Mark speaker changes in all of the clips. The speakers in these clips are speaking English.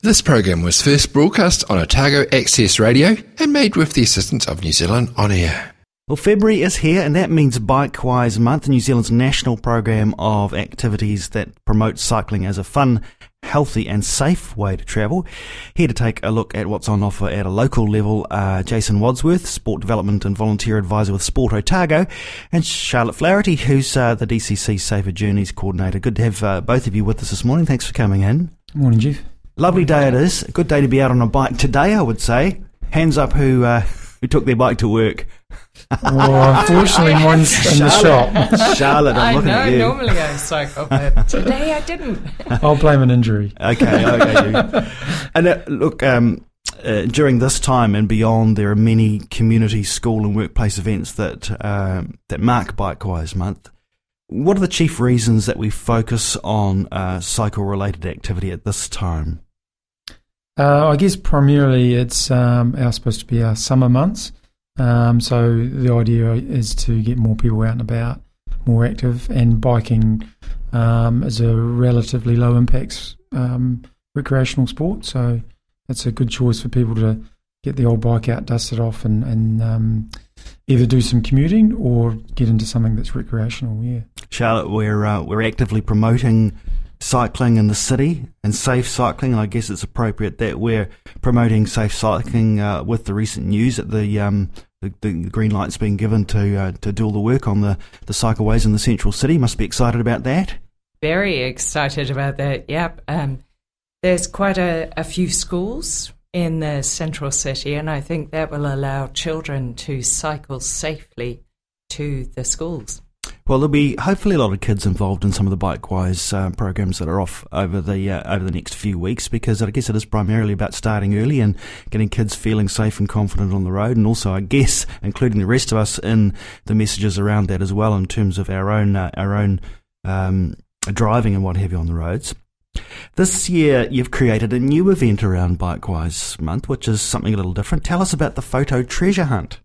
Speaker 1: This program was first broadcast on Otago Access Radio and made with the assistance of New Zealand On Air.
Speaker 2: Well, February is here, and that means Bikewise Month, New Zealand's national program of activities that promote cycling as a fun, healthy, and safe way to travel. Here to take a look at what's on offer at a local level, uh, Jason Wadsworth, Sport Development and Volunteer Advisor with Sport Otago, and Charlotte Flaherty, who's uh, the DCC Safer Journeys Coordinator. Good to have uh, both of you with us this morning. Thanks for coming in.
Speaker 3: Morning, Jeff.
Speaker 2: Lovely day it is. A good day to be out on a bike today, I would say. Hands up who uh, who took their bike to work.
Speaker 3: Well, unfortunately, mine's in the shop.
Speaker 2: Charlotte, I'm
Speaker 4: I
Speaker 2: looking
Speaker 4: know,
Speaker 2: at you.
Speaker 4: normally I cycle, but today I didn't.
Speaker 3: I'll blame an injury.
Speaker 2: Okay, okay. you. and uh, look, um, uh, during this time and beyond, there are many community, school, and workplace events that um, that mark Bikewise Month. What are the chief reasons that we focus on uh, cycle-related activity at this time?
Speaker 3: Uh, I guess primarily it's um, our supposed to be our summer months. Um, so the idea is to get more people out and about, more active, and biking um, is a relatively low impact um, recreational sport. So it's a good choice for people to get the old bike out, dust it off, and, and um, either do some commuting or get into something that's recreational. Yeah.
Speaker 2: Charlotte, we're uh, we're actively promoting cycling in the city and safe cycling, and I guess it's appropriate that we're promoting safe cycling uh, with the recent news that the um, the, the green light's been given to uh, to do all the work on the the cycleways in the central city. Must be excited about that.
Speaker 4: Very excited about that. Yep. Um, there's quite a, a few schools in the central city, and I think that will allow children to cycle safely to the schools.
Speaker 2: Well, there'll be hopefully a lot of kids involved in some of the bikewise uh, programs that are off over the uh, over the next few weeks because I guess it is primarily about starting early and getting kids feeling safe and confident on the road, and also I guess including the rest of us in the messages around that as well in terms of our own uh, our own um, driving and what have you on the roads. This year, you've created a new event around Bikewise Month, which is something a little different. Tell us about the photo treasure hunt.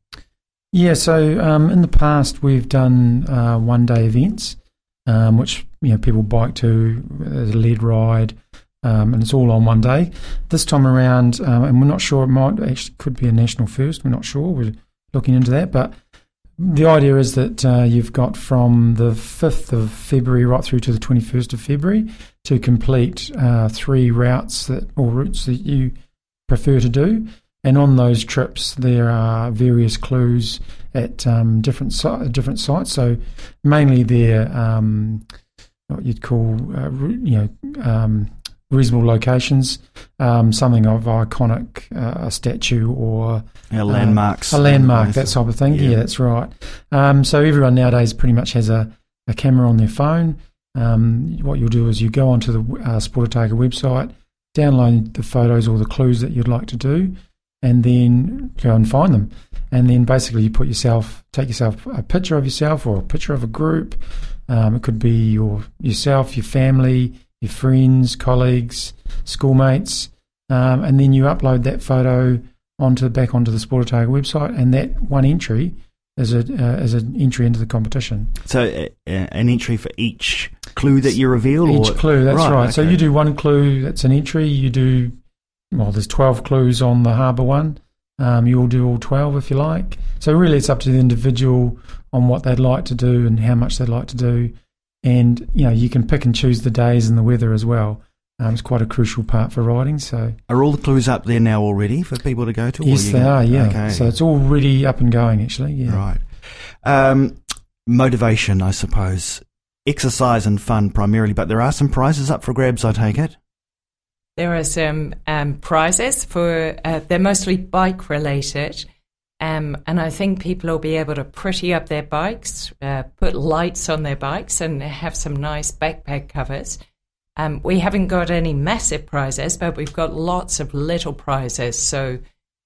Speaker 3: Yeah, so um, in the past we've done uh, one day events, um, which you know people bike to as a lead ride, um, and it's all on one day. This time around, um, and we're not sure it might actually could be a national first. We're not sure. We're looking into that, but the idea is that uh, you've got from the fifth of February right through to the twenty first of February to complete uh, three routes that or routes that you prefer to do. And on those trips, there are various clues at um, different si- different sites. So mainly they're um, what you'd call uh, re- you know um, reasonable locations, um, something of iconic uh, a statue or
Speaker 2: Our landmarks.
Speaker 3: a landmark, that type of thing.
Speaker 2: Yeah.
Speaker 3: Yeah, that's right. Um, so everyone nowadays pretty much has a, a camera on their phone. Um, what you'll do is you go onto the uh, website, download the photos or the clues that you'd like to do, and then go and find them. And then basically you put yourself, take yourself a picture of yourself or a picture of a group. Um, it could be your yourself, your family, your friends, colleagues, schoolmates, um, and then you upload that photo onto back onto the Sport Otago website, and that one entry is a uh, is an entry into the competition.
Speaker 2: So uh, uh, an entry for each clue that you reveal?
Speaker 3: Each
Speaker 2: or?
Speaker 3: clue, that's right. So
Speaker 2: okay.
Speaker 3: you do one clue, that's an entry. You do well. There's twelve clues on the harbour one. Um, you'll do all twelve if you like. So really, it's up to the individual on what they'd like to do and how much they'd like to do. And you know, you can pick and choose the days and the weather as well. Um, it's quite a crucial part for riding. So
Speaker 2: Are all the clues up there now already for people to go to?
Speaker 3: yes, they are. Yeah.
Speaker 2: Okay.
Speaker 3: So it's already up and going. Actually, yeah.
Speaker 2: Right. Um, motivation, I suppose. Exercise and fun primarily, but there are some prizes up for grabs, I take it.
Speaker 4: There are some um, prizes for, uh, they're mostly bike related. Um, and I think people will be able to pretty up their bikes, uh, put lights on their bikes, and have some nice backpack covers. Um, we haven't got any massive prizes, but we've got lots of little prizes. So,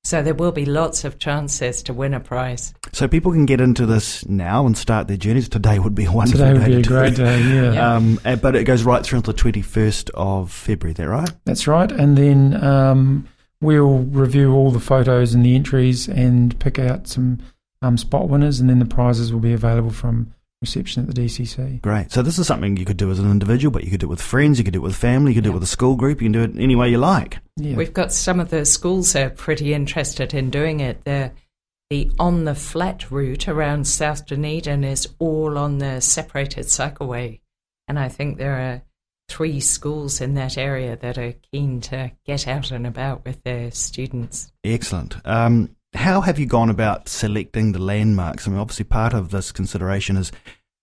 Speaker 4: so there will be lots of chances to win a prize.
Speaker 2: So people can get into this now and start their journeys. Today would be a wonderful
Speaker 3: Today would
Speaker 2: day
Speaker 3: be a
Speaker 2: to do
Speaker 3: great
Speaker 2: it.
Speaker 3: day. Yeah.
Speaker 4: Yeah.
Speaker 2: Um, uh, but it goes right through until the 21st of February, is that right?
Speaker 3: That's right. And then um, we'll review all the photos and the entries and pick out some um, spot winners, and then the prizes will be available from reception at the DCC.
Speaker 2: Great. So this is something you could do as an individual, but you could do it with friends, you could do it with family, you could do it with a school group, you can do it any way you like.
Speaker 3: Yeah.
Speaker 4: We've got some of the schools are pretty interested in doing it. The the on the flat route around South Dunedin is all on the separated cycleway, and I think there are three schools in that area that are keen to get out and about with their students.
Speaker 2: Excellent. Um, how have you gone about selecting the landmarks? I mean, obviously, part of this consideration is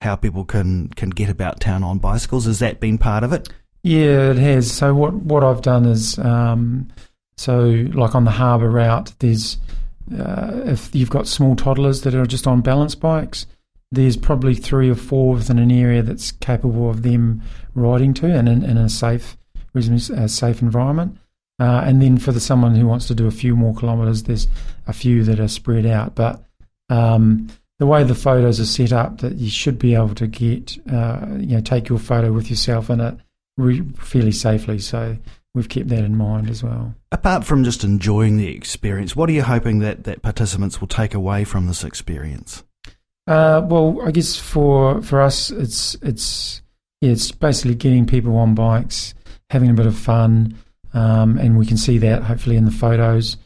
Speaker 2: how people can, can get about town on bicycles. Has that been part of it?
Speaker 3: Yeah, it has. So what what I've done is, um, so like on the harbour route, there's uh, if you've got small toddlers that are just on balance bikes, there's probably three or four within an area that's capable of them riding to and in, in a safe, reasonably uh, safe environment. Uh, and then for the someone who wants to do a few more kilometres, there's a few that are spread out. But um, the way the photos are set up, that you should be able to get, uh, you know, take your photo with yourself in it re- fairly safely. So we've kept that in mind as well.
Speaker 2: Apart from just enjoying the experience, what are you hoping that, that participants will take away from this experience?
Speaker 3: Uh, well, I guess for for us, it's it's yeah, it's basically getting people on bikes, having a bit of fun, um, and we can see that hopefully in the photos.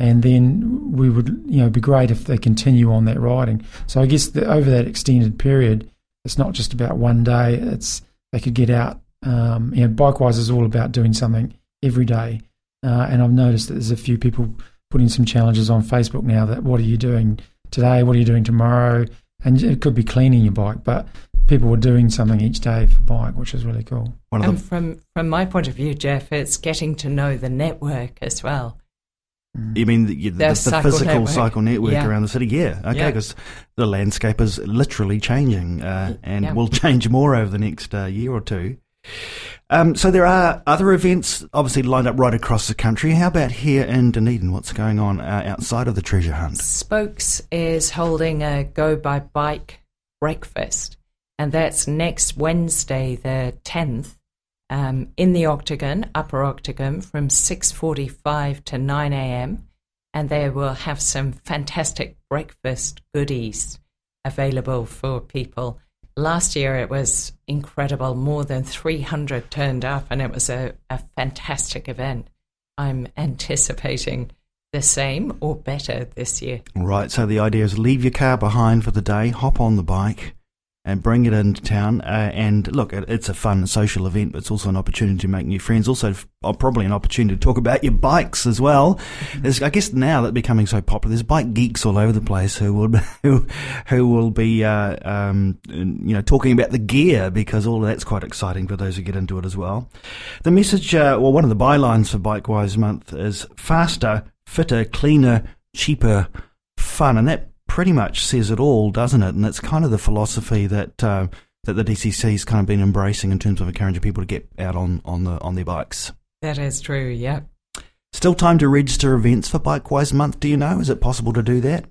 Speaker 3: And then we would, you know, be great if they continue on that riding. So I guess that over that extended period, it's not just about one day. It's they could get out. Um, you know, Bikewise is all about doing something every day. Uh, and I've noticed that there's a few people putting some challenges on Facebook now. That what are you doing today? What are you doing tomorrow? And it could be cleaning your bike, but people were doing something each day for bike, which is really cool.
Speaker 2: One
Speaker 4: And
Speaker 2: of the,
Speaker 4: from from my point of view, Jeff, it's getting to know the network as well.
Speaker 2: you mean the, the,
Speaker 4: The
Speaker 2: the
Speaker 4: cycle
Speaker 2: physical
Speaker 4: network.
Speaker 2: cycle network
Speaker 4: Yeah.
Speaker 2: around the city? Yeah, okay,
Speaker 4: Yeah.
Speaker 2: because the landscape is literally changing uh, and
Speaker 4: Yeah.
Speaker 2: will change more over the next uh, year or two. Um, so there are other events obviously lined up right across the country. How about here in Dunedin? What's going on uh, outside of the treasure hunt?
Speaker 4: Spokes is holding a Go by Bike breakfast, and that's next Wednesday, the tenth, um, in the Octagon, Upper Octagon, from six forty-five to nine a.m. And they will have some fantastic breakfast goodies available for people. Last year it was incredible. More than 300 turned up, and it was a, a fantastic event. I'm anticipating the same or better this year.
Speaker 2: Right, so the idea is leave your car behind for the day, hop on the bike, and bring it into town. Uh, and look, it, it's a fun social event, but it's also an opportunity to make new friends. Also, uh, probably an opportunity to talk about your bikes as well. There's, I guess now that becoming so popular, there's bike geeks all over the place who will who who will be uh, um, you know talking about the gear because all of that's quite exciting for those who get into it as well. The message, uh, well, one of the bylines for Bikewise Month is faster, fitter, cleaner, cheaper, fun, and that pretty much says it all, doesn't it? And it's kind of the philosophy that uh, that the DCC's kind of been embracing in terms of encouraging people to get out on on the on their bikes.
Speaker 4: That is true, yeah.
Speaker 2: Still time to register events for Bikewise Month. Do you know? Is it possible to do that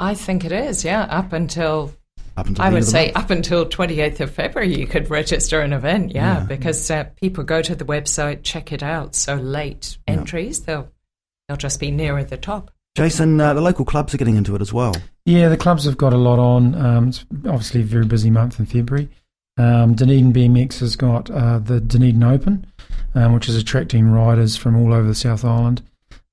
Speaker 4: I think it is, yeah. Up until,
Speaker 2: up until
Speaker 4: I would
Speaker 2: end of the
Speaker 4: say,
Speaker 2: month?
Speaker 4: up until 28th of February, you could register an event, yeah,
Speaker 2: Yeah.
Speaker 4: because uh, people go to the website, check it out. So late
Speaker 2: Yeah.
Speaker 4: entries, they'll, they'll just be nearer the top.
Speaker 2: Jason, uh, the local clubs are getting into it as well.
Speaker 3: Yeah, the clubs have got a lot on. Um, it's obviously a very busy month in February. Um, Dunedin BMX has got uh, the Dunedin Open, um, which is attracting riders from all over the South Island,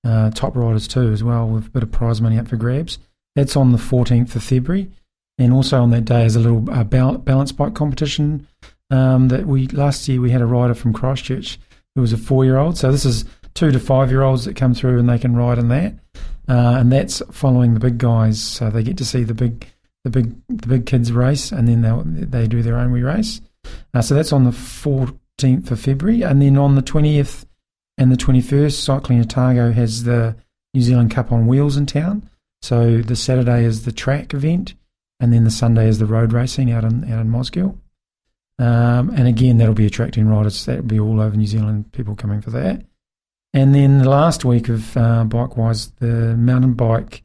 Speaker 3: uh, top riders too as well, with a bit of prize money up for grabs. That's on the 14th of February, and also on that day is a little uh, balance bike competition um, that we last year we had a rider from Christchurch who was a four-year-old. So this is two to five-year-olds that come through and they can ride in that, uh, and that's following the big guys. So they get to see the big the big the big kids race, and then they they do their own wee race. Uh, so that's on the 14th of February, and then on the 20th and the 21st, Cycling Otago has the New Zealand Cup on wheels in town. So the Saturday is the track event, and then the Sunday is the road racing out in out in Mosgiel. Um, and again, that'll be attracting riders. That'll be all over New Zealand, people coming for that. And then the last week of uh, Bikewise, the mountain bike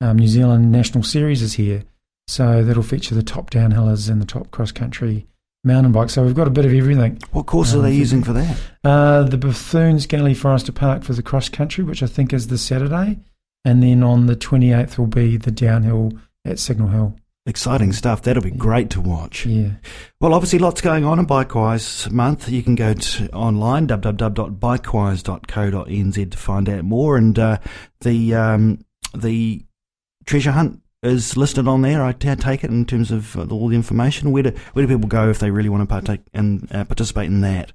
Speaker 3: um, New Zealand National Series is here. So that'll feature the top downhillers and the top cross country mountain bike. So we've got a bit of everything.
Speaker 2: What course are
Speaker 3: Uh,
Speaker 2: they using for that?
Speaker 3: Uh, the Bethune's Gully Forrester Park for the cross country, which I think is the Saturday. And then on the 28th will be the downhill at Signal Hill.
Speaker 2: Exciting stuff. That'll be great to watch.
Speaker 3: Yeah.
Speaker 2: Well, obviously, lots going on in Bikewise month. You can go to online www.bikewise.co.nz to find out more. And uh, the um, the treasure hunt is listed on there. I take it in terms of all the information. Where do where do people go if they really want to partake and uh, participate in that?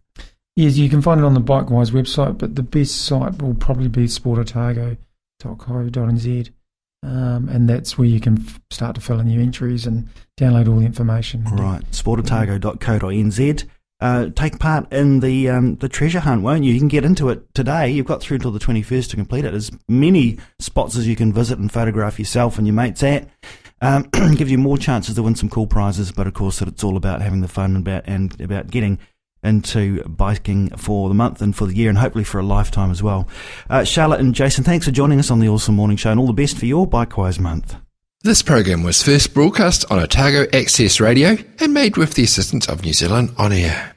Speaker 3: Yes, you can find it on the Bikewise website, but the best site will probably be sportotago.co.nz. Um, and that's where you can f- start to fill in your entries and download all the information.
Speaker 2: Right, sportotago.co.nz. Uh, take part in the um, the treasure hunt, won't you? You can get into it today. You've got through until the 21st to complete it. There's many spots as you can visit and photograph yourself and your mates at. Um, gives you more chances to win some cool prizes, but of course, it's all about having the fun about and about getting into biking for the month and for the year and hopefully for a lifetime as well. Uh, Charlotte and Jason, thanks for joining us on the Awesome Morning Show and all the best for your Bikewise month.
Speaker 1: This program was first broadcast on Otago Access Radio and made with the assistance of New Zealand On Air.